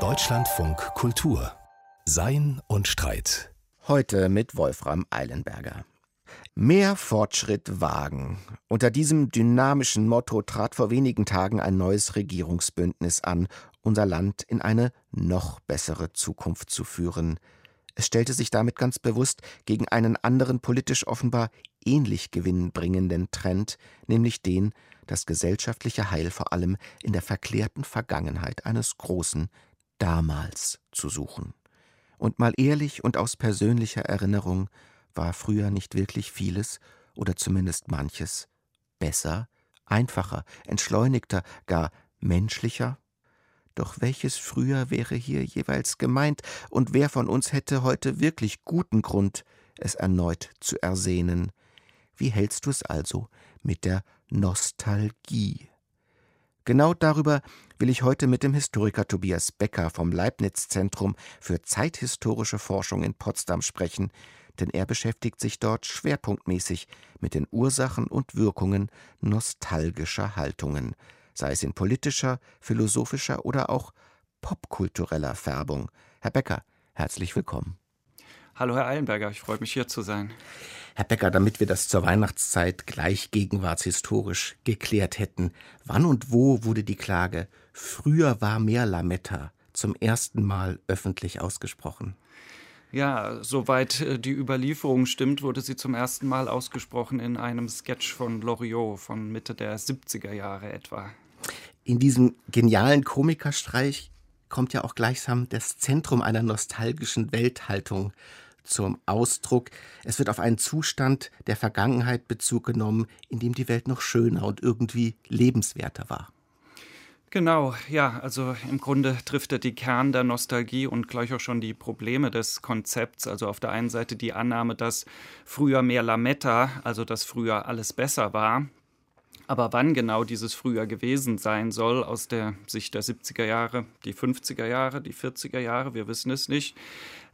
Deutschlandfunk Kultur Sein und Streit. Heute mit Wolfram Eilenberger. Mehr Fortschritt wagen. Unter diesem dynamischen Motto trat vor wenigen Tagen ein neues Regierungsbündnis an, unser Land in eine noch bessere Zukunft zu führen. Es stellte sich damit ganz bewusst gegen einen anderen politisch offenbar ähnlich gewinnbringenden Trend, nämlich den, das gesellschaftliche Heil vor allem in der verklärten Vergangenheit eines großen Damals zu suchen. Und mal ehrlich und aus persönlicher Erinnerung war früher nicht wirklich vieles oder zumindest manches besser, einfacher, entschleunigter, gar menschlicher? Doch welches früher wäre hier jeweils gemeint, und wer von uns hätte heute wirklich guten Grund, es erneut zu ersehnen? Wie hältst du es also mit der Nostalgie? Genau darüber will ich heute mit dem Historiker Tobias Becker vom Leibniz Zentrum für zeithistorische Forschung in Potsdam sprechen, denn er beschäftigt sich dort schwerpunktmäßig mit den Ursachen und Wirkungen nostalgischer Haltungen, sei es in politischer, philosophischer oder auch popkultureller Färbung. Herr Becker, herzlich willkommen. Hallo Herr Eilenberger, ich freue mich hier zu sein. Herr Becker, damit wir das zur Weihnachtszeit gleich gegenwartshistorisch geklärt hätten, wann und wo wurde die Klage Früher war mehr Lametta zum ersten Mal öffentlich ausgesprochen? Ja, soweit äh, die Überlieferung stimmt, wurde sie zum ersten Mal ausgesprochen in einem Sketch von Loriot von Mitte der 70er Jahre etwa. In diesem genialen Komikerstreich kommt ja auch gleichsam das Zentrum einer nostalgischen Welthaltung zum Ausdruck. Es wird auf einen Zustand der Vergangenheit Bezug genommen, in dem die Welt noch schöner und irgendwie lebenswerter war. Genau, ja, also im Grunde trifft er die Kern der Nostalgie und gleich auch schon die Probleme des Konzepts. Also auf der einen Seite die Annahme, dass früher mehr Lametta, also dass früher alles besser war. Aber wann genau dieses früher gewesen sein soll, aus der Sicht der 70er Jahre, die 50er Jahre, die 40er Jahre, wir wissen es nicht.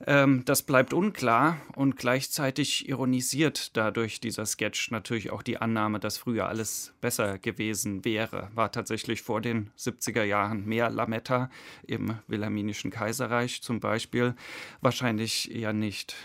Ähm, das bleibt unklar und gleichzeitig ironisiert dadurch dieser Sketch natürlich auch die Annahme, dass früher alles besser gewesen wäre. War tatsächlich vor den 70er Jahren mehr Lametta im Wilhelminischen Kaiserreich zum Beispiel? Wahrscheinlich eher nicht.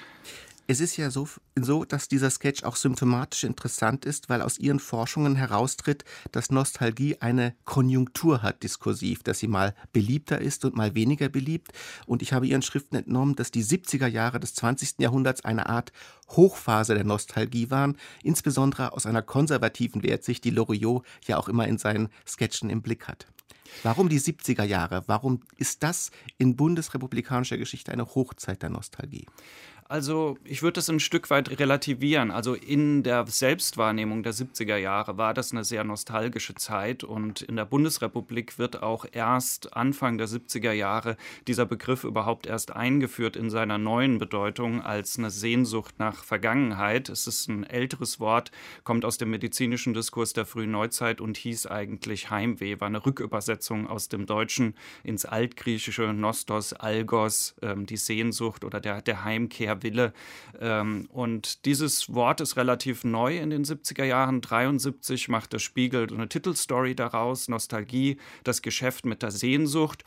Es ist ja so, so, dass dieser Sketch auch symptomatisch interessant ist, weil aus ihren Forschungen heraustritt, dass Nostalgie eine Konjunktur hat, diskursiv, dass sie mal beliebter ist und mal weniger beliebt. Und ich habe ihren Schriften entnommen, dass die 70er Jahre des 20. Jahrhunderts eine Art Hochphase der Nostalgie waren, insbesondere aus einer konservativen Wertsicht, die Loriot ja auch immer in seinen Sketchen im Blick hat. Warum die 70er Jahre? Warum ist das in bundesrepublikanischer Geschichte eine Hochzeit der Nostalgie? Also ich würde das ein Stück weit relativieren. Also in der Selbstwahrnehmung der 70er Jahre war das eine sehr nostalgische Zeit und in der Bundesrepublik wird auch erst Anfang der 70er Jahre dieser Begriff überhaupt erst eingeführt in seiner neuen Bedeutung als eine Sehnsucht nach Vergangenheit. Es ist ein älteres Wort, kommt aus dem medizinischen Diskurs der frühen Neuzeit und hieß eigentlich Heimweh, war eine Rückübersetzung aus dem Deutschen ins Altgriechische, Nostos, Algos, ähm, die Sehnsucht oder der, der Heimkehr Wille. Ähm, und dieses Wort ist relativ neu in den 70er Jahren. 73 macht der Spiegel eine Titelstory daraus, Nostalgie, das Geschäft mit der Sehnsucht.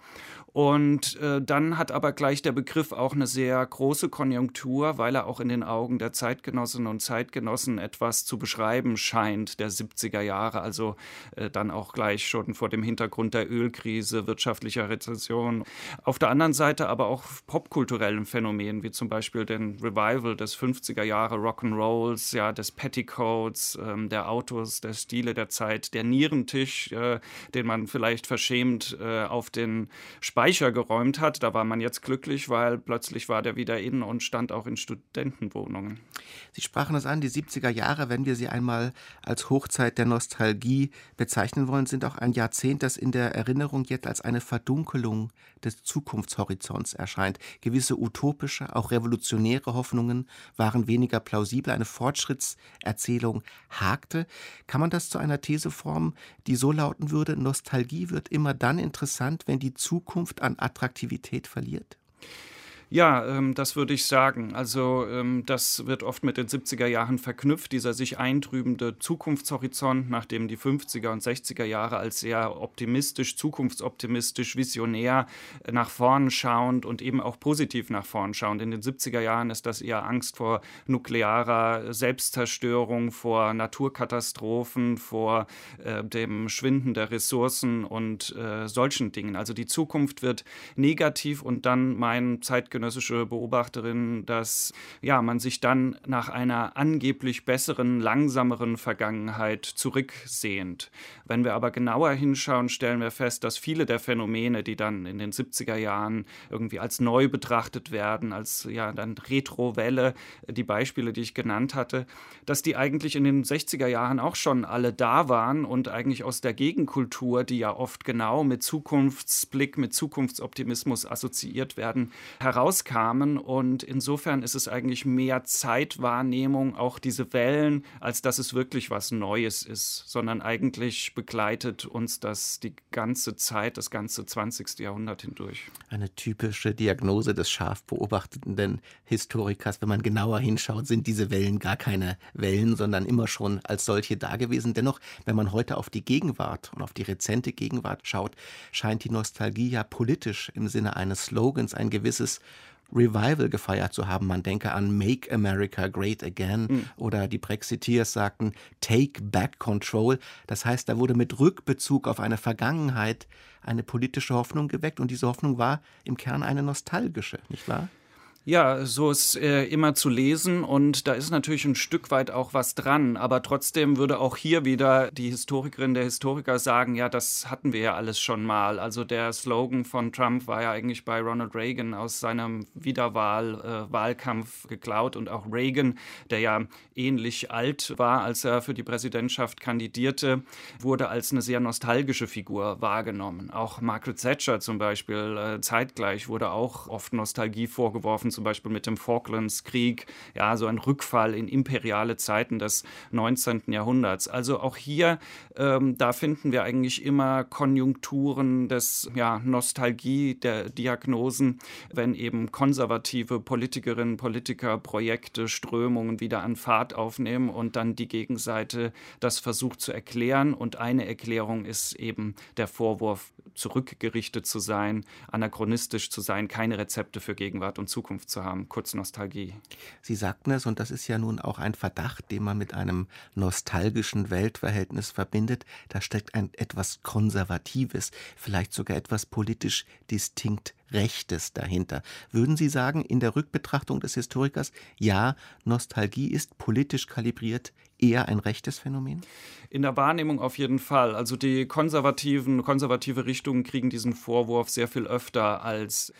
Und äh, dann hat aber gleich der Begriff auch eine sehr große Konjunktur, weil er auch in den Augen der Zeitgenossinnen und Zeitgenossen etwas zu beschreiben scheint, der 70er Jahre, also äh, dann auch gleich schon vor dem Hintergrund der Ölkrise, wirtschaftlicher Rezession. Auf der anderen Seite aber auch popkulturellen Phänomenen, wie zum Beispiel den Revival des 50er Jahre Rock'n'Rolls, ja, des Petticoats, ähm, der Autos, der Stile der Zeit, der Nierentisch, äh, den man vielleicht verschämt äh, auf den Sp Speicher geräumt hat. Da war man jetzt glücklich, weil plötzlich war der wieder in und stand auch in Studentenwohnungen. Sie sprachen es an, die 70er Jahre, wenn wir sie einmal als Hochzeit der Nostalgie bezeichnen wollen, sind auch ein Jahrzehnt, das in der Erinnerung jetzt als eine Verdunkelung des Zukunftshorizonts erscheint. Gewisse utopische, auch revolutionäre Hoffnungen waren weniger plausibel. Eine Fortschrittserzählung hakte. Kann man das zu einer These formen, die so lauten würde, Nostalgie wird immer dann interessant, wenn die Zukunft an Attraktivität verliert? Ja, ähm, das würde ich sagen. Also ähm, das wird oft mit den 70er Jahren verknüpft, dieser sich eintrübende Zukunftshorizont, nachdem die 50er und 60er Jahre als sehr optimistisch, zukunftsoptimistisch, visionär äh, nach vorn schauend und eben auch positiv nach vorn schauend. In den 70er Jahren ist das eher Angst vor nuklearer Selbstzerstörung, vor Naturkatastrophen, vor äh, dem Schwinden der Ressourcen und äh, solchen Dingen. Also die Zukunft wird negativ und dann mein Zeitgenosse zeitgenössische Beobachterin, dass ja, man sich dann nach einer angeblich besseren, langsameren Vergangenheit zurücksehnt. Wenn wir aber genauer hinschauen, stellen wir fest, dass viele der Phänomene, die dann in den 70er Jahren irgendwie als neu betrachtet werden, als ja dann Retrowelle, die Beispiele, die ich genannt hatte, dass die eigentlich in den 60er Jahren auch schon alle da waren und eigentlich aus der Gegenkultur, die ja oft genau mit Zukunftsblick, mit Zukunftsoptimismus assoziiert werden, heraus rauskamen. Und insofern ist es eigentlich mehr Zeitwahrnehmung, auch diese Wellen, als dass es wirklich was Neues ist, sondern eigentlich begleitet uns das die ganze Zeit, das ganze 20. Jahrhundert hindurch. Eine typische Diagnose des scharf beobachtenden Historikers. Wenn man genauer hinschaut, sind diese Wellen gar keine Wellen, sondern immer schon als solche da gewesen. Dennoch, wenn man heute auf die Gegenwart und auf die rezente Gegenwart schaut, scheint die Nostalgie ja politisch im Sinne eines Slogans ein gewisses Revival gefeiert zu haben. Man denke an Make America Great Again mhm. oder die Brexiteers sagten Take Back Control. Das heißt, da wurde mit Rückbezug auf eine Vergangenheit eine politische Hoffnung geweckt und diese Hoffnung war im Kern eine nostalgische, nicht wahr? Ja, so ist äh, immer zu lesen und da ist natürlich ein Stück weit auch was dran, aber trotzdem würde auch hier wieder die Historikerin, der Historiker sagen, ja, das hatten wir ja alles schon mal. Also der Slogan von Trump war ja eigentlich bei Ronald Reagan aus seinem Wiederwahl-Wahlkampf äh, geklaut und auch Reagan, der ja ähnlich alt war, als er für die Präsidentschaft kandidierte, wurde als eine sehr nostalgische Figur wahrgenommen. Auch Margaret Thatcher zum Beispiel äh, zeitgleich wurde auch oft Nostalgie vorgeworfen zum Beispiel mit dem Falklandskrieg, ja, so ein Rückfall in imperiale Zeiten des 19. Jahrhunderts. Also auch hier, ähm, da finden wir eigentlich immer Konjunkturen des ja, Nostalgie der Diagnosen, wenn eben konservative Politikerinnen, Politiker, Projekte, Strömungen wieder an Fahrt aufnehmen und dann die Gegenseite das versucht zu erklären. Und eine Erklärung ist eben der Vorwurf, zurückgerichtet zu sein, anachronistisch zu sein, keine Rezepte für Gegenwart und Zukunft zu haben, kurz Nostalgie. Sie sagten es, und das ist ja nun auch ein Verdacht, den man mit einem nostalgischen Weltverhältnis verbindet. Da steckt ein etwas Konservatives, vielleicht sogar etwas politisch distinkt Rechtes dahinter. Würden Sie sagen, in der Rückbetrachtung des Historikers, ja, Nostalgie ist politisch kalibriert eher ein rechtes Phänomen? In der Wahrnehmung auf jeden Fall. Also die konservativen, konservative Richtungen kriegen diesen Vorwurf sehr viel öfter als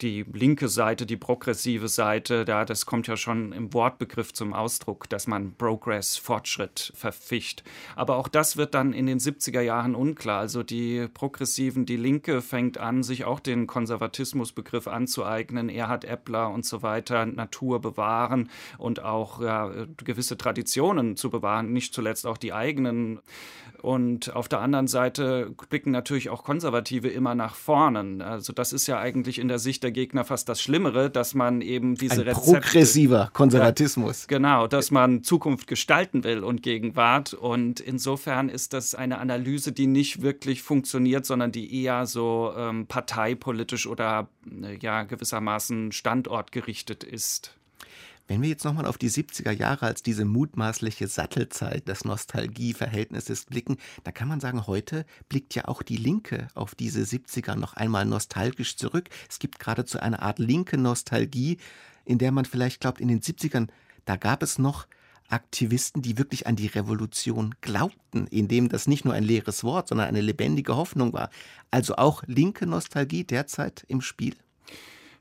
die linke Seite, die progressive Seite. Ja, das kommt ja schon im Wortbegriff zum Ausdruck, dass man Progress, Fortschritt verficht. Aber auch das wird dann in den 70er Jahren unklar. Also die Progressiven, die Linke fängt an, sich auch den Konservatismusbegriff anzueignen. Erhard Eppler und so weiter, Natur bewahren und auch ja, gewisse Traditionen zu bewahren, nicht zuletzt auch die eigenen. Und auf der anderen Seite blicken natürlich auch Konservative immer nach vorne. Also das ist ja eigentlich in der Sicht der Gegner fast das Schlimmere, dass man eben diese Ein Rezepte, progressiver Konservatismus. Genau, dass man Zukunft gestalten will und Gegenwart. Und insofern ist das eine Analyse, die nicht wirklich funktioniert, sondern die eher so ähm, parteipolitisch oder äh, ja gewissermaßen standortgerichtet ist. Wenn wir jetzt nochmal auf die 70er Jahre als diese mutmaßliche Sattelzeit des Nostalgieverhältnisses blicken, da kann man sagen, heute blickt ja auch die Linke auf diese 70er noch einmal nostalgisch zurück. Es gibt geradezu eine Art linke Nostalgie, in der man vielleicht glaubt, in den 70ern, da gab es noch Aktivisten, die wirklich an die Revolution glaubten, indem das nicht nur ein leeres Wort, sondern eine lebendige Hoffnung war. Also auch linke Nostalgie derzeit im Spiel?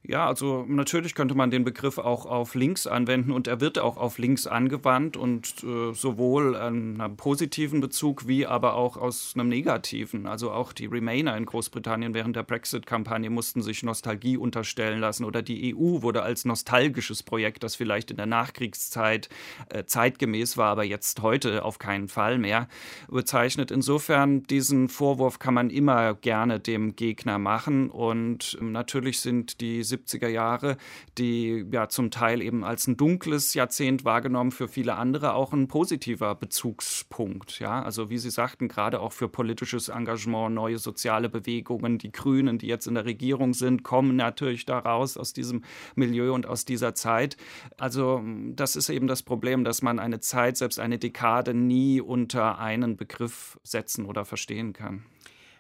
Ja, also natürlich könnte man den Begriff auch auf links anwenden und er wird auch auf links angewandt und äh, sowohl in einem positiven Bezug wie aber auch aus einem negativen. Also auch die Remainer in Großbritannien während der Brexit-Kampagne mussten sich Nostalgie unterstellen lassen oder die EU wurde als nostalgisches Projekt, das vielleicht in der Nachkriegszeit äh, zeitgemäß war, aber jetzt heute auf keinen Fall mehr bezeichnet. Insofern diesen Vorwurf kann man immer gerne dem Gegner machen und äh, natürlich sind die 70er Jahre, die ja zum Teil eben als ein dunkles Jahrzehnt wahrgenommen, für viele andere auch ein positiver Bezugspunkt. Ja, also wie Sie sagten, gerade auch für politisches Engagement, neue soziale Bewegungen, die Grünen, die jetzt in der Regierung sind, kommen natürlich daraus aus diesem Milieu und aus dieser Zeit. Also das ist eben das Problem, dass man eine Zeit, selbst eine Dekade nie unter einen Begriff setzen oder verstehen kann.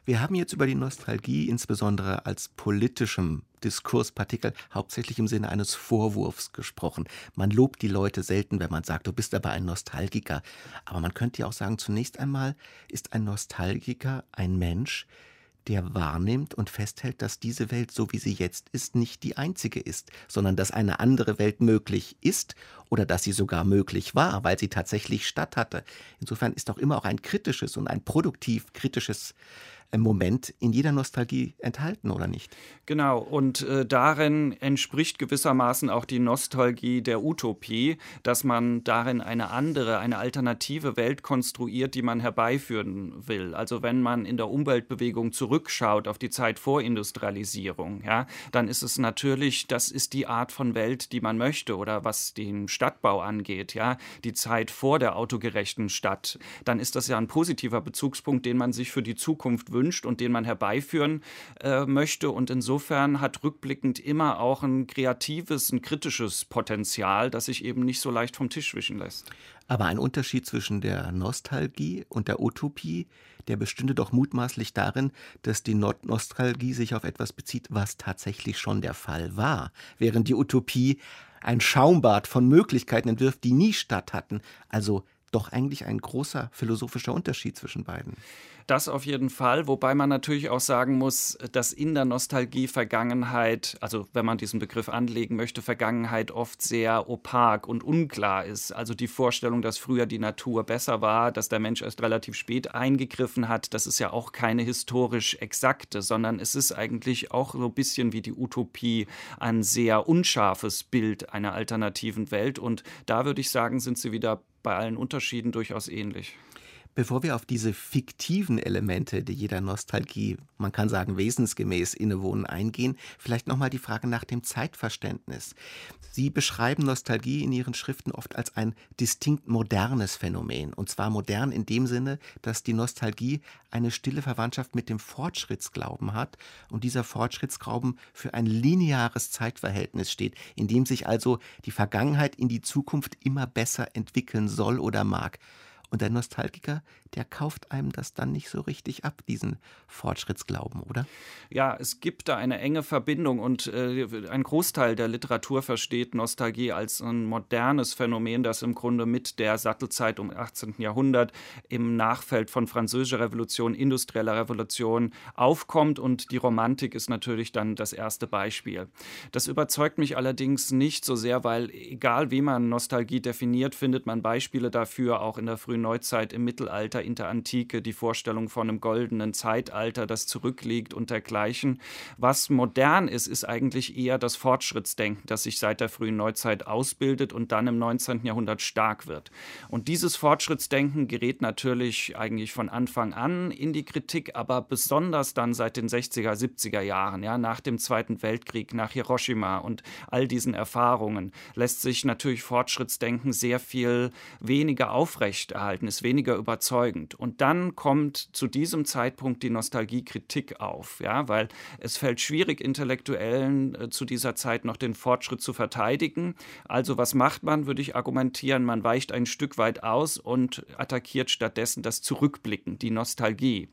Wir haben jetzt über die Nostalgie insbesondere als politischem Diskurspartikel hauptsächlich im Sinne eines Vorwurfs gesprochen. Man lobt die Leute selten, wenn man sagt, du bist aber ein Nostalgiker. Aber man könnte ja auch sagen, zunächst einmal ist ein Nostalgiker ein Mensch, der wahrnimmt und festhält, dass diese Welt, so wie sie jetzt ist, nicht die einzige ist, sondern dass eine andere Welt möglich ist oder dass sie sogar möglich war, weil sie tatsächlich statt hatte. Insofern ist auch immer auch ein kritisches und ein produktiv kritisches Moment in jeder Nostalgie enthalten, oder nicht? Genau, und äh, darin entspricht gewissermaßen auch die Nostalgie der Utopie, dass man darin eine andere, eine alternative Welt konstruiert, die man herbeiführen will. Also wenn man in der Umweltbewegung zurückschaut auf die Zeit vor Industrialisierung, ja, dann ist es natürlich, das ist die Art von Welt, die man möchte, oder was den Stadtbau angeht, ja, die Zeit vor der autogerechten Stadt, dann ist das ja ein positiver Bezugspunkt, den man sich für die Zukunft wünscht wünscht und den man herbeiführen äh, möchte. Und insofern hat rückblickend immer auch ein kreatives, ein kritisches Potenzial, das sich eben nicht so leicht vom Tisch wischen lässt. Aber ein Unterschied zwischen der Nostalgie und der Utopie, der bestünde doch mutmaßlich darin, dass die Nostalgie sich auf etwas bezieht, was tatsächlich schon der Fall war, während die Utopie ein Schaumbad von Möglichkeiten entwirft, die nie statt hatten, also doch eigentlich ein großer philosophischer Unterschied zwischen beiden. Das auf jeden Fall, wobei man natürlich auch sagen muss, dass in der Nostalgie Vergangenheit, also wenn man diesen Begriff anlegen möchte, Vergangenheit oft sehr opak und unklar ist. Also die Vorstellung, dass früher die Natur besser war, dass der Mensch erst relativ spät eingegriffen hat, das ist ja auch keine historisch exakte, sondern es ist eigentlich auch so ein bisschen wie die Utopie ein sehr unscharfes Bild einer alternativen Welt. Und da würde ich sagen, sind sie wieder bei allen Unterschieden durchaus ähnlich. Bevor wir auf diese fiktiven Elemente, die jeder Nostalgie, man kann sagen, wesensgemäß innewohnen, eingehen, vielleicht nochmal die Frage nach dem Zeitverständnis. Sie beschreiben Nostalgie in Ihren Schriften oft als ein distinkt modernes Phänomen. Und zwar modern in dem Sinne, dass die Nostalgie eine stille Verwandtschaft mit dem Fortschrittsglauben hat und dieser Fortschrittsglauben für ein lineares Zeitverhältnis steht, in dem sich also die Vergangenheit in die Zukunft immer besser entwickeln soll oder mag. Und der Nostalgiker, der kauft einem das dann nicht so richtig ab, diesen Fortschrittsglauben, oder? Ja, es gibt da eine enge Verbindung und äh, ein Großteil der Literatur versteht Nostalgie als ein modernes Phänomen, das im Grunde mit der Sattelzeit um 18. Jahrhundert im Nachfeld von französischer Revolution, industrieller Revolution aufkommt und die Romantik ist natürlich dann das erste Beispiel. Das überzeugt mich allerdings nicht so sehr, weil egal wie man Nostalgie definiert, findet man Beispiele dafür auch in der frühen Neuzeit, im Mittelalter, in der Antike, die Vorstellung von einem goldenen Zeitalter, das zurückliegt und dergleichen. Was modern ist, ist eigentlich eher das Fortschrittsdenken, das sich seit der frühen Neuzeit ausbildet und dann im 19. Jahrhundert stark wird. Und dieses Fortschrittsdenken gerät natürlich eigentlich von Anfang an in die Kritik, aber besonders dann seit den 60er, 70er Jahren, ja, nach dem Zweiten Weltkrieg, nach Hiroshima und all diesen Erfahrungen, lässt sich natürlich Fortschrittsdenken sehr viel weniger aufrechterhalten Verhalten ist weniger überzeugend. Und dann kommt zu diesem Zeitpunkt die Nostalgiekritik auf, ja, weil es fällt schwierig, Intellektuellen äh, zu dieser Zeit noch den Fortschritt zu verteidigen. Also was macht man, würde ich argumentieren, man weicht ein Stück weit aus und attackiert stattdessen das Zurückblicken, die Nostalgie.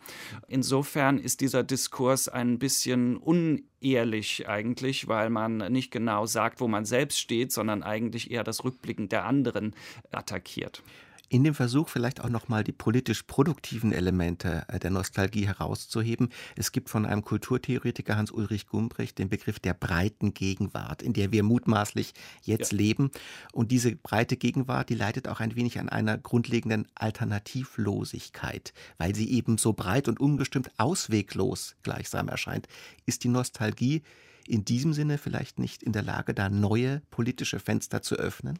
Insofern ist dieser Diskurs ein bisschen unehrlich eigentlich, weil man nicht genau sagt, wo man selbst steht, sondern eigentlich eher das Rückblicken der anderen attackiert in dem Versuch vielleicht auch nochmal die politisch produktiven Elemente äh, der Nostalgie herauszuheben. Es gibt von einem Kulturtheoretiker Hans-Ulrich Gumbrecht den Begriff der breiten Gegenwart, in der wir mutmaßlich jetzt ja. leben. Und diese breite Gegenwart, die leidet auch ein wenig an einer grundlegenden Alternativlosigkeit, weil sie eben so breit und unbestimmt ausweglos gleichsam erscheint. Ist die Nostalgie in diesem Sinne vielleicht nicht in der Lage, da neue politische Fenster zu öffnen?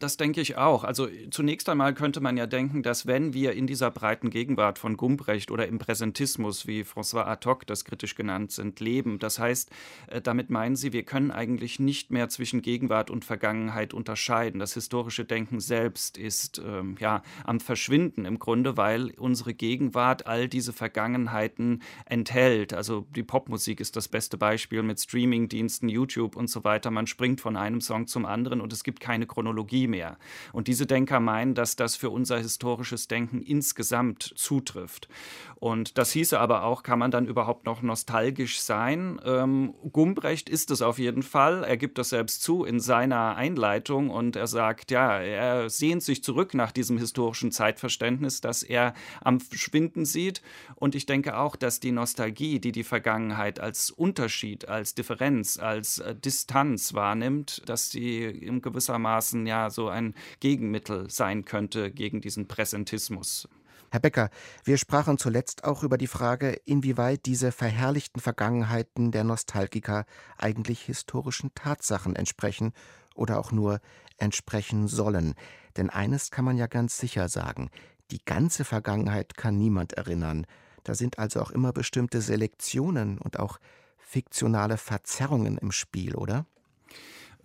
Das denke ich auch. Also zunächst einmal könnte man ja denken, dass wenn wir in dieser breiten Gegenwart von Gumbrecht oder im Präsentismus, wie François Attoc das kritisch genannt sind, leben, das heißt, äh, damit meinen Sie, wir können eigentlich nicht mehr zwischen Gegenwart und Vergangenheit unterscheiden. Das historische Denken selbst ist ähm, ja am Verschwinden im Grunde, weil unsere Gegenwart all diese Vergangenheiten enthält. Also die Popmusik ist das beste Beispiel mit Streamingdiensten, YouTube und so weiter. Man springt von einem Song zum anderen und es gibt keine Chronologie mehr. Und diese Denker meinen, dass das für unser historisches Denken insgesamt zutrifft. Und das hieße aber auch, kann man dann überhaupt noch nostalgisch sein? Ähm, Gumbrecht ist es auf jeden Fall. Er gibt das selbst zu in seiner Einleitung und er sagt, ja, er sehnt sich zurück nach diesem historischen Zeitverständnis, das er am Schwinden sieht. Und ich denke auch, dass die Nostalgie, die die Vergangenheit als Unterschied, als Differenz, als äh, Distanz wahrnimmt, dass sie in gewissermaßen ja so ein Gegenmittel sein könnte gegen diesen Präsentismus. Herr Becker, wir sprachen zuletzt auch über die Frage, inwieweit diese verherrlichten Vergangenheiten der Nostalgiker eigentlich historischen Tatsachen entsprechen oder auch nur entsprechen sollen. Denn eines kann man ja ganz sicher sagen, die ganze Vergangenheit kann niemand erinnern. Da sind also auch immer bestimmte Selektionen und auch fiktionale Verzerrungen im Spiel, oder?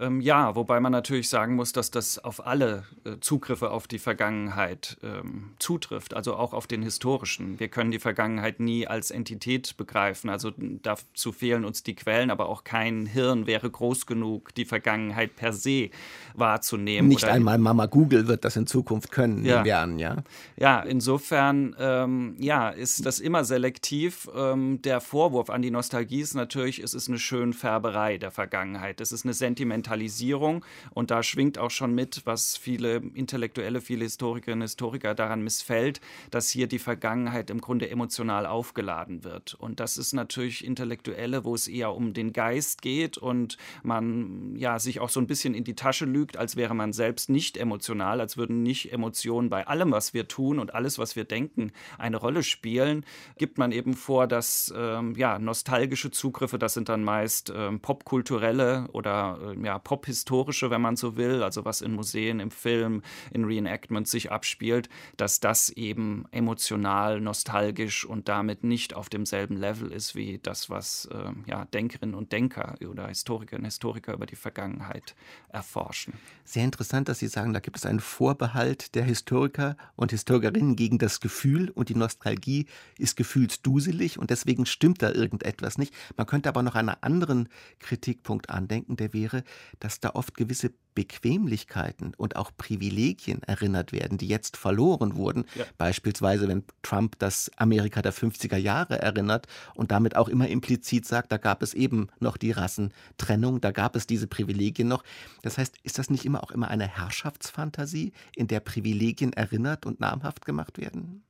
Ähm, ja, wobei man natürlich sagen muss, dass das auf alle äh, Zugriffe auf die Vergangenheit ähm, zutrifft, also auch auf den historischen. Wir können die Vergangenheit nie als Entität begreifen, also dazu fehlen uns die Quellen, aber auch kein Hirn wäre groß genug, die Vergangenheit per se wahrzunehmen. Nicht einmal Mama Google wird das in Zukunft können, ja. nehmen wir an, ja? Ja, insofern ähm, ja, ist das immer selektiv. Ähm, der Vorwurf an die Nostalgie ist natürlich, es ist eine Schönfärberei der Vergangenheit, es ist eine Sentimentalität Instrumentalisierung. Und da schwingt auch schon mit, was viele Intellektuelle, viele Historikerinnen und Historiker daran missfällt, dass hier die Vergangenheit im Grunde emotional aufgeladen wird. Und das ist natürlich Intellektuelle, wo es eher um den Geist geht und man ja sich auch so ein bisschen in die Tasche lügt, als wäre man selbst nicht emotional, als würden nicht Emotionen bei allem, was wir tun und alles, was wir denken, eine Rolle spielen, gibt man eben vor, dass ähm, ja nostalgische Zugriffe, das sind dann meist ähm, popkulturelle oder äh, ja pophistorische, wenn man so will, also was in Museen, im Film, in Reenactments sich abspielt, dass das eben emotional, nostalgisch und damit nicht auf demselben Level ist wie das, was äh, ja, Denkerinnen und Denker oder Historikerinnen und Historiker über die Vergangenheit erforschen. Sehr interessant, dass Sie sagen, da gibt es einen Vorbehalt der Historiker und Historikerinnen gegen das Gefühl und die Nostalgie ist gefühlsduselig und deswegen stimmt da irgendetwas nicht. Man könnte aber noch einen anderen Kritikpunkt andenken, der wäre, dass da oft gewisse Bequemlichkeiten und auch Privilegien erinnert werden, die jetzt verloren wurden. Ja. Beispielsweise, wenn Trump das Amerika der 50er Jahre erinnert und damit auch immer implizit sagt, da gab es eben noch die Rassentrennung, da gab es diese Privilegien noch. Das heißt, ist das nicht immer auch immer eine Herrschaftsfantasie, in der Privilegien erinnert und namhaft gemacht werden?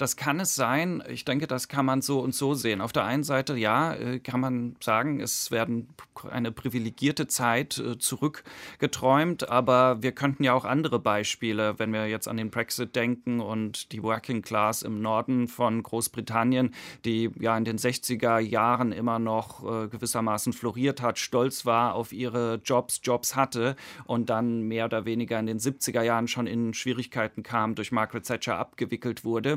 Das kann es sein. Ich denke, das kann man so und so sehen. Auf der einen Seite, ja, äh, kann man sagen, es werden eine privilegierte Zeit äh, zurückgeträumt, aber wir könnten ja auch andere Beispiele, wenn wir jetzt an den Brexit denken und die Working Class im Norden von Großbritannien, die ja in den 60er Jahren immer noch äh, gewissermaßen floriert hat, stolz war auf ihre Jobs, Jobs hatte und dann mehr oder weniger in den 70er Jahren schon in Schwierigkeiten kam, durch Margaret Thatcher abgewickelt wurde.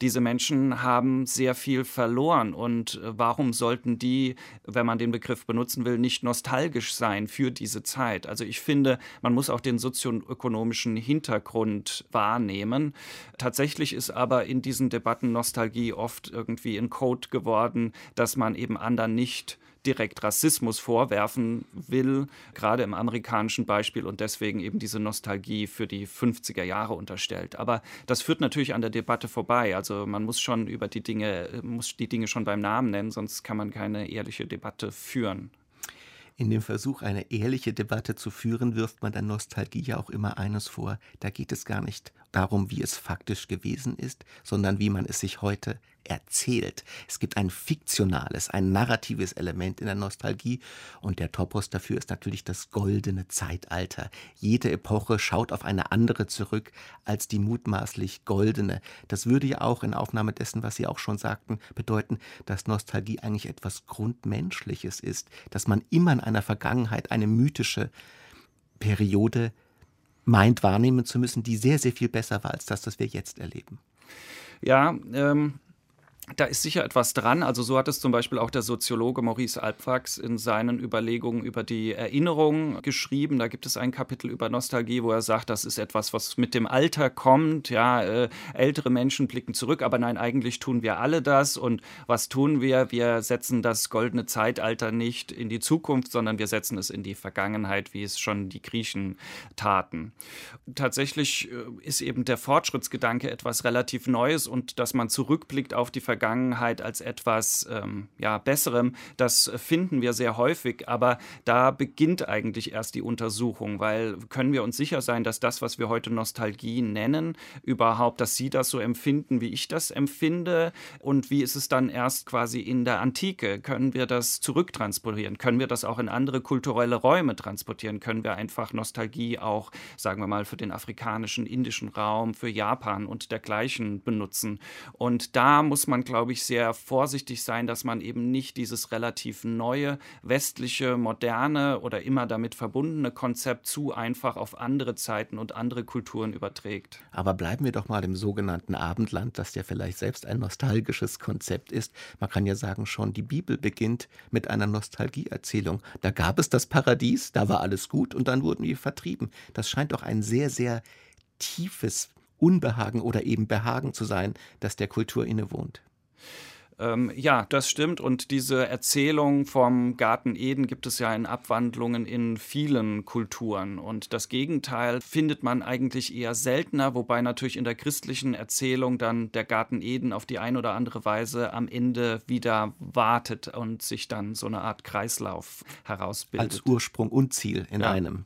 Diese Menschen haben sehr viel verloren und äh, warum sollten die, wenn man den Begriff benutzen will, nicht nostalgisch sein für diese Zeit? Also ich finde, man muss auch den sozioökonomischen Hintergrund wahrnehmen. Tatsächlich ist aber in diesen Debatten Nostalgie oft irgendwie ein Code geworden, dass man eben anderen nicht direkt Rassismus vorwerfen will, gerade im amerikanischen Beispiel und deswegen eben diese Nostalgie für die 50er Jahre unterstellt. Aber das führt natürlich an der Debatte vorbei. Also man muss schon über die Dinge, muss die Dinge schon beim Namen nennen, sonst kann man keine ehrliche Debatte führen. In dem Versuch, eine ehrliche Debatte zu führen, wirft man der Nostalgie ja auch immer eines vor. Da geht es gar nicht darum, wie es faktisch gewesen ist, sondern wie man es sich heute erzählt. Es gibt ein fiktionales, ein narratives Element in der Nostalgie und der Topos dafür ist natürlich das goldene Zeitalter. Jede Epoche schaut auf eine andere zurück als die mutmaßlich goldene. Das würde ja auch in Aufnahme dessen, was Sie auch schon sagten, bedeuten, dass Nostalgie eigentlich etwas Grundmenschliches ist, dass man immer in einer Vergangenheit eine mythische Periode meint wahrnehmen zu müssen, die sehr, sehr viel besser war als das, was wir jetzt erleben. Ja, ähm, da ist sicher etwas dran. Also so hat es zum Beispiel auch der Soziologe Maurice Alpfax in seinen Überlegungen über die Erinnerung geschrieben. Da gibt es ein Kapitel über Nostalgie, wo er sagt, das ist etwas, was mit dem Alter kommt. Ja, äh, ältere Menschen blicken zurück, aber nein, eigentlich tun wir alle das. Und was tun wir? Wir setzen das goldene Zeitalter nicht in die Zukunft, sondern wir setzen es in die Vergangenheit, wie es schon die Griechen taten. Tatsächlich äh, ist eben der Fortschrittsgedanke etwas relativ Neues und dass man zurückblickt auf die Vergangenheit Vergangenheit als etwas ähm, ja, Besserem, das finden wir sehr häufig, aber da beginnt eigentlich erst die Untersuchung, weil können wir uns sicher sein, dass das, was wir heute Nostalgie nennen, überhaupt, dass Sie das so empfinden, wie ich das empfinde und wie ist es dann erst quasi in der Antike? Können wir das zurücktransportieren? Können wir das auch in andere kulturelle Räume transportieren? Können wir einfach Nostalgie auch, sagen wir mal, für den afrikanischen, indischen Raum, für Japan und dergleichen benutzen? Und da muss man glaube ich, sehr vorsichtig sein, dass man eben nicht dieses relativ neue, westliche, moderne oder immer damit verbundene Konzept zu einfach auf andere Zeiten und andere Kulturen überträgt. Aber bleiben wir doch mal im sogenannten Abendland, das ja vielleicht selbst ein nostalgisches Konzept ist. Man kann ja sagen, schon die Bibel beginnt mit einer Nostalgieerzählung. Da gab es das Paradies, da war alles gut und dann wurden wir vertrieben. Das scheint doch ein sehr, sehr tiefes Unbehagen oder eben Behagen zu sein, das der Kultur innewohnt. Ähm, ja, das stimmt. Und diese Erzählung vom Garten Eden gibt es ja in Abwandlungen in vielen Kulturen. Und das Gegenteil findet man eigentlich eher seltener, wobei natürlich in der christlichen Erzählung dann der Garten Eden auf die eine oder andere Weise am Ende wieder wartet und sich dann so eine Art Kreislauf herausbildet. Als Ursprung und Ziel in ja. einem.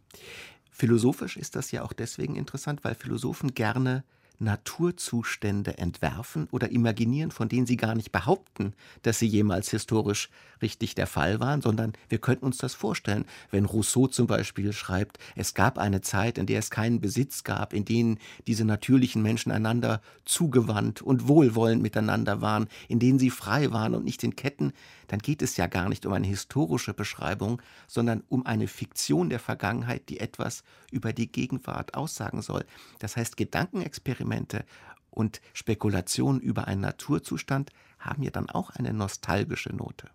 Philosophisch ist das ja auch deswegen interessant, weil Philosophen gerne Naturzustände entwerfen oder imaginieren, von denen sie gar nicht behaupten, dass sie jemals historisch richtig der Fall waren, sondern wir könnten uns das vorstellen, wenn Rousseau zum Beispiel schreibt, es gab eine Zeit, in der es keinen Besitz gab, in denen diese natürlichen Menschen einander zugewandt und wohlwollend miteinander waren, in denen sie frei waren und nicht in Ketten, dann geht es ja gar nicht um eine historische Beschreibung, sondern um eine Fiktion der Vergangenheit, die etwas über die Gegenwart aussagen soll. Das heißt, Gedankenexperimente und Spekulationen über einen Naturzustand haben ja dann auch eine nostalgische Note.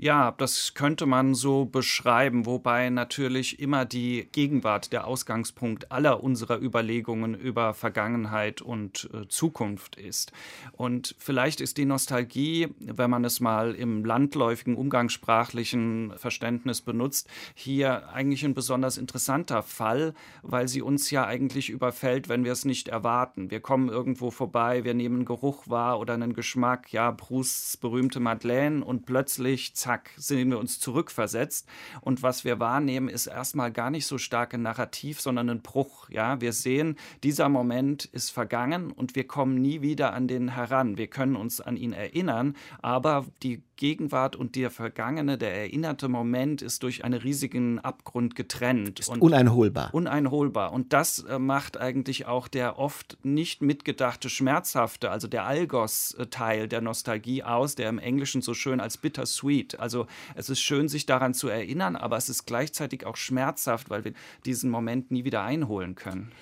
Ja, das könnte man so beschreiben, wobei natürlich immer die Gegenwart der Ausgangspunkt aller unserer Überlegungen über Vergangenheit und äh, Zukunft ist. Und vielleicht ist die Nostalgie, wenn man es mal im landläufigen, umgangssprachlichen Verständnis benutzt, hier eigentlich ein besonders interessanter Fall, weil sie uns ja eigentlich überfällt, wenn wir es nicht erwarten. Wir kommen irgendwo vorbei, wir nehmen einen Geruch wahr oder einen Geschmack, ja, Prousts berühmte Madeleine und plötzlich zack, sehen wir uns zurückversetzt. Und was wir wahrnehmen, ist erstmal gar nicht so stark ein Narrativ, sondern ein Bruch. Ja, wir sehen, dieser Moment ist vergangen und wir kommen nie wieder an den heran. Wir können uns an ihn erinnern, aber die Gegenwart und der vergangene, der erinnerte Moment ist durch einen riesigen Abgrund getrennt. Ist und uneinholbar. Uneinholbar. Und das äh, macht eigentlich auch der oft nicht mitgedachte Schmerzhafte, also der Algos-Teil der Nostalgie aus, der im Englischen so schön als bittersweet. Also es ist schön, sich daran zu erinnern, aber es ist gleichzeitig auch schmerzhaft, weil wir diesen Moment nie wieder einholen können.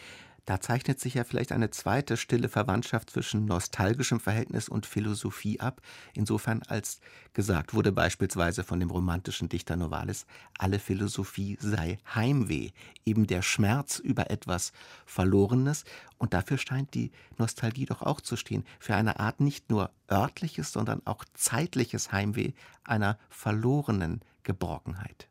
Da zeichnet sich ja vielleicht eine zweite stille Verwandtschaft zwischen nostalgischem Verhältnis und Philosophie ab, insofern als gesagt wurde beispielsweise von dem romantischen Dichter Novalis, alle Philosophie sei Heimweh, eben der Schmerz über etwas Verlorenes, und dafür scheint die Nostalgie doch auch zu stehen, für eine Art nicht nur örtliches, sondern auch zeitliches Heimweh einer verlorenen Geborgenheit.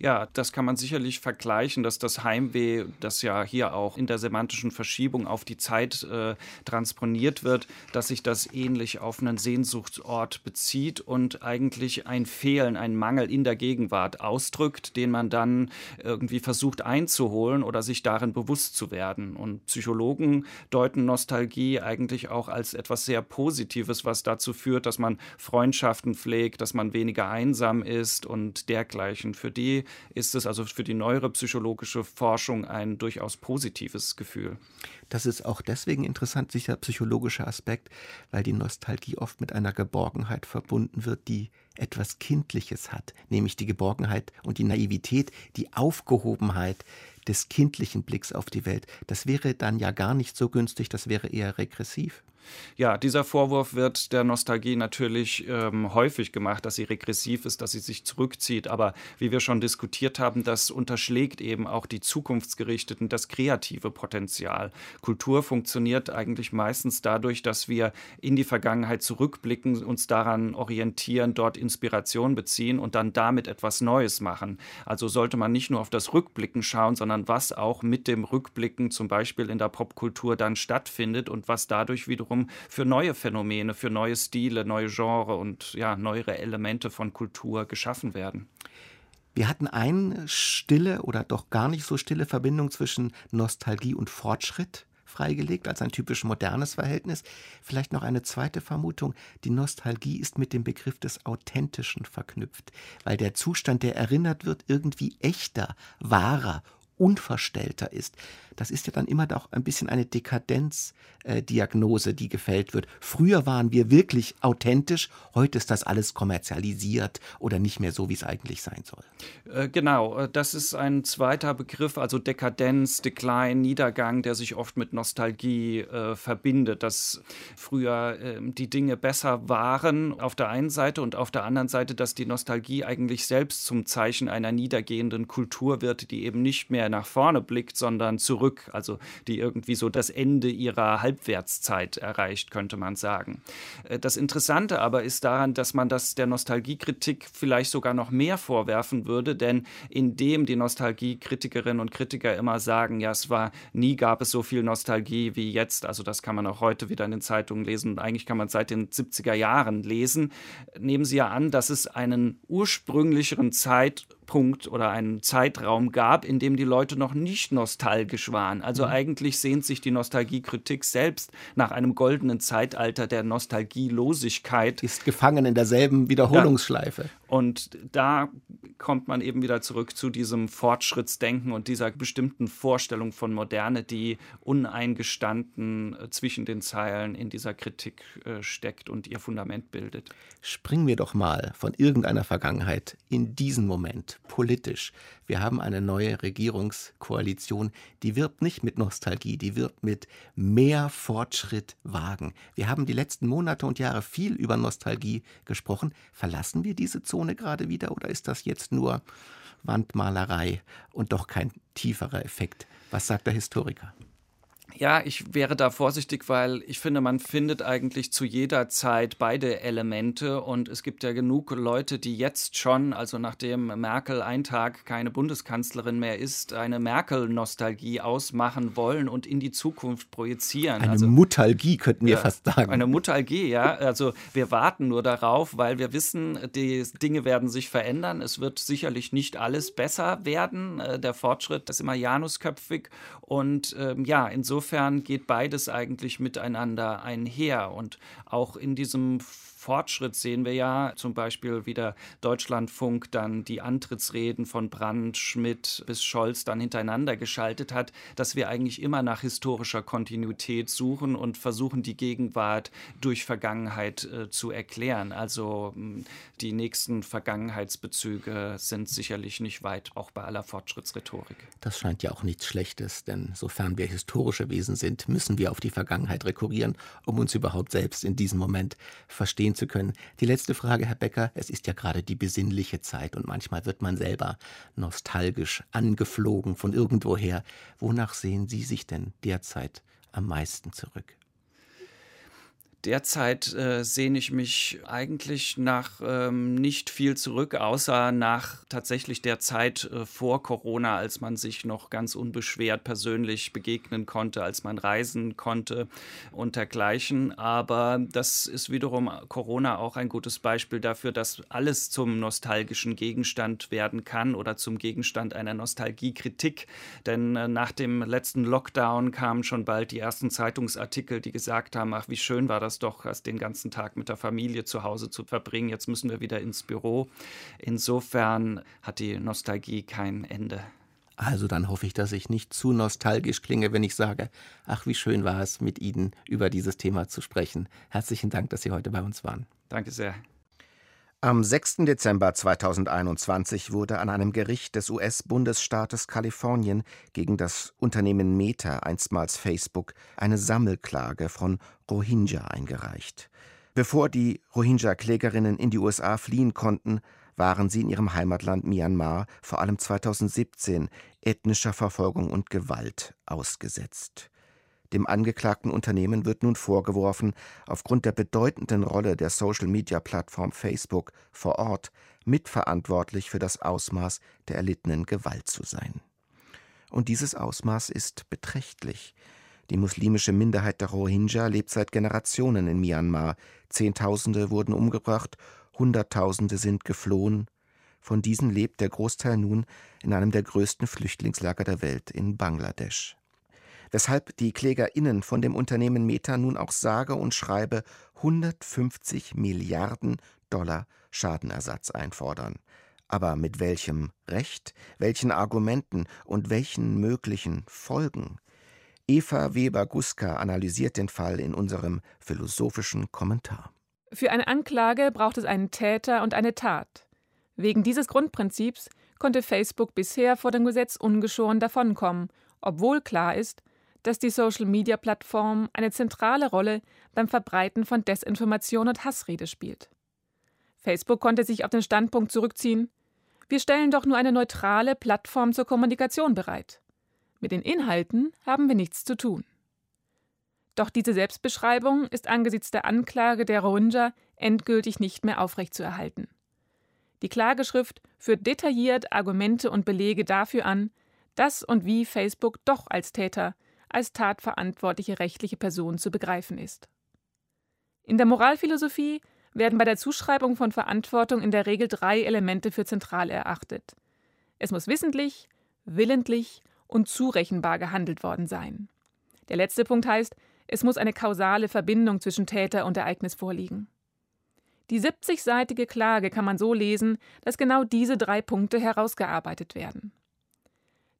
Ja, das kann man sicherlich vergleichen, dass das Heimweh, das ja hier auch in der semantischen Verschiebung auf die Zeit äh, transponiert wird, dass sich das ähnlich auf einen Sehnsuchtsort bezieht und eigentlich ein Fehlen, ein Mangel in der Gegenwart ausdrückt, den man dann irgendwie versucht einzuholen oder sich darin bewusst zu werden. Und Psychologen deuten Nostalgie eigentlich auch als etwas sehr Positives, was dazu führt, dass man Freundschaften pflegt, dass man weniger einsam ist und dergleichen. Für die ist es also für die neuere psychologische Forschung ein durchaus positives Gefühl. Das ist auch deswegen interessant, dieser psychologische Aspekt, weil die Nostalgie oft mit einer Geborgenheit verbunden wird, die etwas Kindliches hat, nämlich die Geborgenheit und die Naivität, die Aufgehobenheit, des kindlichen Blicks auf die Welt. Das wäre dann ja gar nicht so günstig, das wäre eher regressiv. Ja, dieser Vorwurf wird der Nostalgie natürlich ähm, häufig gemacht, dass sie regressiv ist, dass sie sich zurückzieht. Aber wie wir schon diskutiert haben, das unterschlägt eben auch die zukunftsgerichteten, das kreative Potenzial. Kultur funktioniert eigentlich meistens dadurch, dass wir in die Vergangenheit zurückblicken, uns daran orientieren, dort Inspiration beziehen und dann damit etwas Neues machen. Also sollte man nicht nur auf das Rückblicken schauen, sondern was auch mit dem Rückblicken zum Beispiel in der Popkultur dann stattfindet und was dadurch wiederum wiederum für neue Phänomene, für neue Stile, neue Genre und ja, neuere Elemente von Kultur geschaffen werden. Wir hatten eine stille oder doch gar nicht so stille Verbindung zwischen Nostalgie und Fortschritt freigelegt als ein typisch modernes Verhältnis. Vielleicht noch eine zweite Vermutung. Die Nostalgie ist mit dem Begriff des Authentischen verknüpft, weil der Zustand, der erinnert wird, irgendwie echter, wahrer, unverstellter ist. Das ist ja dann immer auch ein bisschen eine Dekadenzdiagnose, äh, die gefällt wird. Früher waren wir wirklich authentisch, heute ist das alles kommerzialisiert oder nicht mehr so, wie es eigentlich sein soll. Äh, genau, äh, das ist ein zweiter Begriff, also Dekadenz, Decline, Niedergang, der sich oft mit Nostalgie äh, verbindet, dass früher äh, die Dinge besser waren auf der einen Seite und auf der anderen Seite, dass die Nostalgie eigentlich selbst zum Zeichen einer niedergehenden Kultur wird, die eben nicht mehr mehr nach vorne blickt, sondern zurück, also die irgendwie so das Ende ihrer Halbwertszeit erreicht, könnte man sagen. Äh, das Interessante aber ist daran, dass man das der Nostalgiekritik vielleicht sogar noch mehr vorwerfen würde, denn indem die Nostalgiekritikerinnen und Kritiker immer sagen, ja, es war nie gab es so viel Nostalgie wie jetzt, also das kann man auch heute wieder in den Zeitungen lesen und eigentlich kann man seit den 70er Jahren lesen, nehmen Sie ja an, dass es einen ursprünglicheren Zeit Punkt oder einen Zeitraum gab, in dem die Leute noch nicht nostalgisch waren. Also mhm. eigentlich sehnt sich die Nostalgiekritik selbst nach einem goldenen Zeitalter der Nostalgielosigkeit. Ist gefangen in derselben Wiederholungsschleife. Ja. Und da kommt man eben wieder zurück zu diesem Fortschrittsdenken und dieser bestimmten Vorstellung von Moderne, die uneingestanden äh, zwischen den Zeilen in dieser Kritik äh, steckt und ihr Fundament bildet. Springen wir doch mal von irgendeiner Vergangenheit in diesen Moment politisch. Wir haben eine neue Regierungskoalition, die wirbt nicht mit Nostalgie, die wirbt mit mehr Fortschritt wagen. Wir haben die letzten Monate und Jahre viel über Nostalgie gesprochen. Verlassen wir diese Zone gerade wieder oder ist das jetzt nur Wandmalerei und doch kein tieferer Effekt? Was sagt der Historiker? Ja, ich wäre da vorsichtig, weil ich finde, man findet eigentlich zu jeder Zeit beide Elemente und es gibt ja genug Leute, die jetzt schon, also nachdem Merkel ein Tag keine Bundeskanzlerin mehr ist, eine Merkel-Nostalgie ausmachen wollen und in die Zukunft projizieren. Eine also, Mutalgie könnten wir ja, fast sagen. Eine Mutalgie, ja. Also wir warten nur darauf, weil wir wissen, die Dinge werden sich verändern. Es wird sicherlich nicht alles besser werden. Äh, der Fortschritt ist immer janusköpfig und ähm, ja, insofern insofern geht beides eigentlich miteinander einher. Und auch in diesem Fortschritt sehen wir ja zum Beispiel wie der Deutschlandfunk dann die Antrittsreden von Brandt, Schmidt bis Scholz dann hintereinander geschaltet hat, dass wir eigentlich immer nach historischer Kontinuität suchen und versuchen, die Gegenwart durch Vergangenheit äh, zu erklären. Also mh, die nächsten Vergangenheitsbezüge sind sicherlich nicht weit, auch bei aller Fortschrittsrhetorik. Das scheint ja auch nichts Schlechtes, denn sofern wir historische Wesen sind, müssen wir auf die Vergangenheit rekurrieren, um uns überhaupt selbst in diesem Moment verstehen zu können. Die letzte Frage, Herr Becker. Es ist ja gerade die besinnliche Zeit und manchmal wird man selber nostalgisch angeflogen von irgendwoher. Wonach sehen Sie sich denn derzeit am meisten zurück? Derzeit äh, sehne ich mich eigentlich nach ähm, nicht viel zurück, außer nach tatsächlich der Zeit äh, vor Corona, als man sich noch ganz unbeschwert persönlich begegnen konnte, als man reisen konnte und dergleichen. Aber das ist wiederum Corona auch ein gutes Beispiel dafür, dass alles zum nostalgischen Gegenstand werden kann oder zum Gegenstand einer Nostalgiekritik. Denn äh, nach dem letzten Lockdown kamen schon bald die ersten Zeitungsartikel, die gesagt haben, ach, wie schön war das das doch, als den ganzen Tag mit der Familie zu Hause zu verbringen. Jetzt müssen wir wieder ins Büro. Insofern hat die Nostalgie kein Ende. Also dann hoffe ich, dass ich nicht zu nostalgisch klinge, wenn ich sage, ach, wie schön war es, mit Ihnen über dieses Thema zu sprechen. Herzlichen Dank, dass Sie heute bei uns waren. Danke sehr. Am 6. Dezember 2021 wurde an einem Gericht des US-Bundesstaates Kalifornien gegen das Unternehmen Meta, einstmals Facebook, eine Sammelklage von Rohingya eingereicht. Bevor die Rohingya-Klägerinnen in die USA fliehen konnten, waren sie in ihrem Heimatland Myanmar vor allem 2017 ethnischer Verfolgung und Gewalt ausgesetzt. Dem angeklagten Unternehmen wird nun vorgeworfen, aufgrund der bedeutenden Rolle der Social-Media-Plattform Facebook vor Ort mitverantwortlich für das Ausmaß der erlittenen Gewalt zu sein. Und dieses Ausmaß ist beträchtlich. Die muslimische Minderheit der Rohingya lebt seit Generationen in Myanmar. Zehntausende wurden umgebracht, Hunderttausende sind geflohen. Von diesen lebt der Großteil nun in einem der größten Flüchtlingslager der Welt in Bangladesch weshalb die KlägerInnen von dem Unternehmen Meta nun auch sage und schreibe 150 Milliarden Dollar Schadenersatz einfordern. Aber mit welchem Recht, welchen Argumenten und welchen möglichen Folgen? Eva Weber-Guska analysiert den Fall in unserem philosophischen Kommentar. Für eine Anklage braucht es einen Täter und eine Tat. Wegen dieses Grundprinzips konnte Facebook bisher vor dem Gesetz ungeschoren davonkommen, obwohl klar ist, dass die Social-Media-Plattform eine zentrale Rolle beim Verbreiten von Desinformation und Hassrede spielt. Facebook konnte sich auf den Standpunkt zurückziehen, wir stellen doch nur eine neutrale Plattform zur Kommunikation bereit. Mit den Inhalten haben wir nichts zu tun. Doch diese Selbstbeschreibung ist angesichts der Anklage der Rohingya endgültig nicht mehr aufrechtzuerhalten. Die Klageschrift führt detailliert Argumente und Belege dafür an, dass und wie Facebook doch als Täter als tatverantwortliche rechtliche Person zu begreifen ist. In der Moralphilosophie werden bei der Zuschreibung von Verantwortung in der Regel drei Elemente für zentral erachtet. Es muss wissentlich, willentlich und zurechenbar gehandelt worden sein. Der letzte Punkt heißt, es muss eine kausale Verbindung zwischen Täter und Ereignis vorliegen. Die 70-seitige Klage kann man so lesen, dass genau diese drei Punkte herausgearbeitet werden.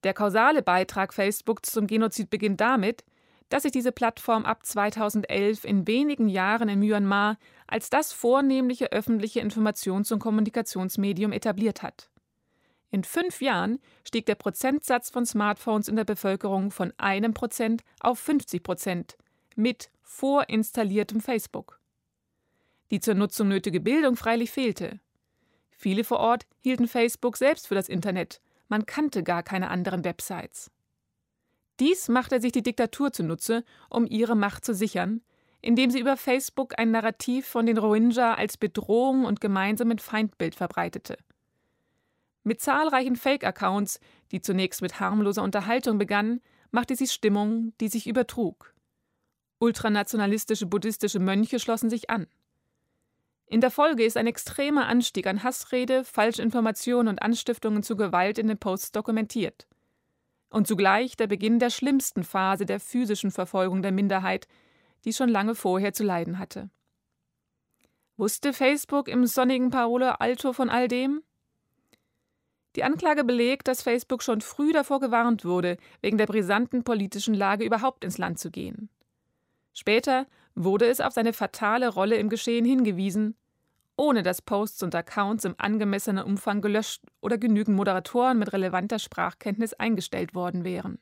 Der kausale Beitrag Facebooks zum Genozid beginnt damit, dass sich diese Plattform ab 2011 in wenigen Jahren in Myanmar als das vornehmliche öffentliche Informations- und Kommunikationsmedium etabliert hat. In fünf Jahren stieg der Prozentsatz von Smartphones in der Bevölkerung von einem Prozent auf 50 Prozent mit vorinstalliertem Facebook. Die zur Nutzung nötige Bildung freilich fehlte. Viele vor Ort hielten Facebook selbst für das Internet man kannte gar keine anderen Websites. Dies machte sich die Diktatur zunutze, um ihre Macht zu sichern, indem sie über Facebook ein Narrativ von den Rohingya als Bedrohung und gemeinsamen Feindbild verbreitete. Mit zahlreichen Fake-Accounts, die zunächst mit harmloser Unterhaltung begannen, machte sie Stimmung, die sich übertrug. Ultranationalistische buddhistische Mönche schlossen sich an. In der Folge ist ein extremer Anstieg an Hassrede, Falschinformationen und Anstiftungen zu Gewalt in den Posts dokumentiert. Und zugleich der Beginn der schlimmsten Phase der physischen Verfolgung der Minderheit, die schon lange vorher zu leiden hatte. Wusste Facebook im sonnigen Paolo Alto von all dem? Die Anklage belegt, dass Facebook schon früh davor gewarnt wurde, wegen der brisanten politischen Lage überhaupt ins Land zu gehen. Später wurde es auf seine fatale Rolle im Geschehen hingewiesen, ohne dass Posts und Accounts im angemessenen Umfang gelöscht oder genügend Moderatoren mit relevanter Sprachkenntnis eingestellt worden wären.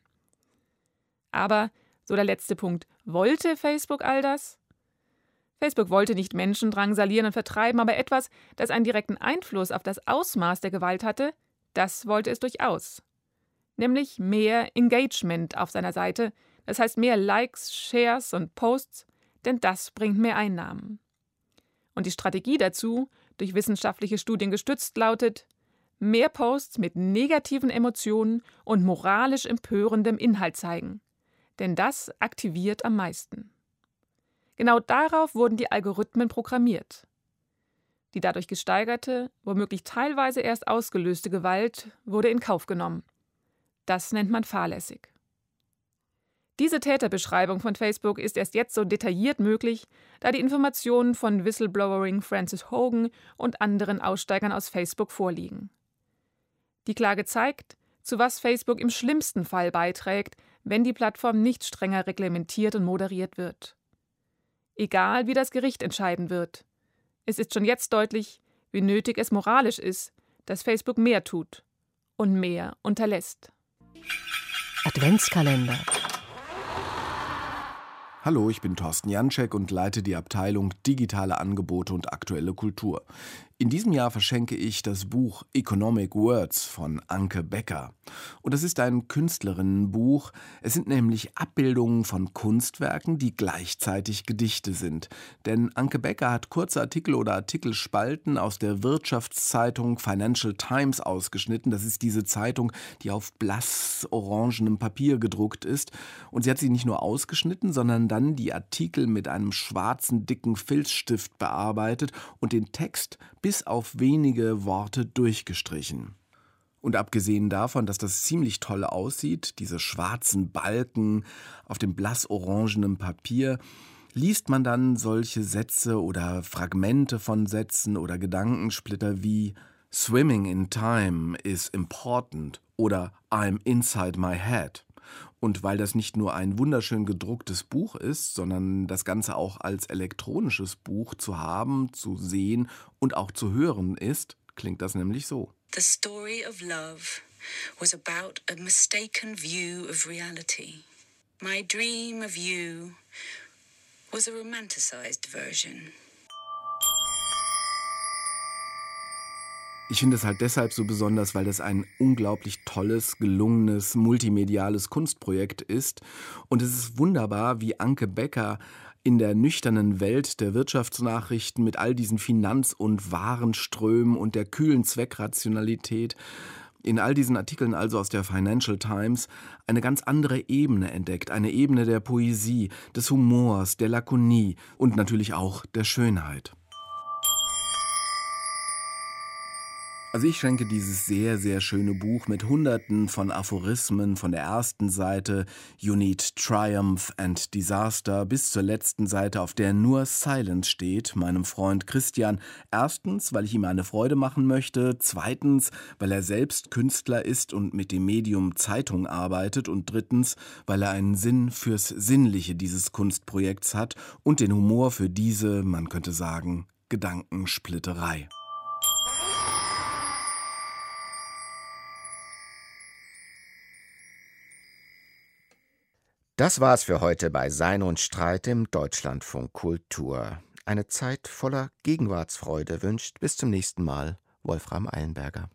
Aber, so der letzte Punkt, wollte Facebook all das? Facebook wollte nicht Menschen drangsalieren und vertreiben, aber etwas, das einen direkten Einfluss auf das Ausmaß der Gewalt hatte, das wollte es durchaus. Nämlich mehr Engagement auf seiner Seite, das heißt mehr Likes, Shares und Posts, denn das bringt mehr Einnahmen. Und die Strategie dazu, durch wissenschaftliche Studien gestützt, lautet mehr Posts mit negativen Emotionen und moralisch empörendem Inhalt zeigen. Denn das aktiviert am meisten. Genau darauf wurden die Algorithmen programmiert. Die dadurch gesteigerte, womöglich teilweise erst ausgelöste Gewalt wurde in Kauf genommen. Das nennt man fahrlässig. Diese Täterbeschreibung von Facebook ist erst jetzt so detailliert möglich, da die Informationen von Whistleblowering Francis Hogan und anderen Aussteigern aus Facebook vorliegen. Die Klage zeigt, zu was Facebook im schlimmsten Fall beiträgt, wenn die Plattform nicht strenger reglementiert und moderiert wird. Egal wie das Gericht entscheiden wird. Es ist schon jetzt deutlich, wie nötig es moralisch ist, dass Facebook mehr tut und mehr unterlässt. Adventskalender Hallo, ich bin Thorsten Janczek und leite die Abteilung Digitale Angebote und aktuelle Kultur. In diesem Jahr verschenke ich das Buch Economic Words von Anke Becker. Und das ist ein Künstlerinnenbuch. Es sind nämlich Abbildungen von Kunstwerken, die gleichzeitig Gedichte sind. Denn Anke Becker hat kurze Artikel oder Artikelspalten aus der Wirtschaftszeitung Financial Times ausgeschnitten. Das ist diese Zeitung, die auf blass orangenem Papier gedruckt ist. Und sie hat sie nicht nur ausgeschnitten, sondern dann die Artikel mit einem schwarzen, dicken Filzstift bearbeitet und den Text bis auf wenige Worte durchgestrichen. Und abgesehen davon, dass das ziemlich toll aussieht, diese schwarzen Balken auf dem blassorangenen Papier, liest man dann solche Sätze oder Fragmente von Sätzen oder Gedankensplitter wie Swimming in time is important oder I'm inside my head. Und weil das nicht nur ein wunderschön gedrucktes Buch ist, sondern das Ganze auch als elektronisches Buch zu haben, zu sehen und auch zu hören ist, klingt das nämlich so. The story of love was about a mistaken view of reality. My dream of you was a romanticized version. Ich finde es halt deshalb so besonders, weil das ein unglaublich tolles, gelungenes, multimediales Kunstprojekt ist. Und es ist wunderbar, wie Anke Becker in der nüchternen Welt der Wirtschaftsnachrichten mit all diesen Finanz- und Warenströmen und der kühlen Zweckrationalität in all diesen Artikeln also aus der Financial Times eine ganz andere Ebene entdeckt, eine Ebene der Poesie, des Humors, der Lakonie und natürlich auch der Schönheit. Also ich schenke dieses sehr, sehr schöne Buch mit hunderten von Aphorismen von der ersten Seite You Need Triumph and Disaster bis zur letzten Seite, auf der nur Silence steht, meinem Freund Christian. Erstens, weil ich ihm eine Freude machen möchte. Zweitens, weil er selbst Künstler ist und mit dem Medium Zeitung arbeitet. Und drittens, weil er einen Sinn fürs Sinnliche dieses Kunstprojekts hat und den Humor für diese, man könnte sagen, Gedankensplitterei. Das war's für heute bei Sein und Streit im Deutschlandfunk Kultur. Eine Zeit voller Gegenwartsfreude wünscht bis zum nächsten Mal Wolfram Eilenberger.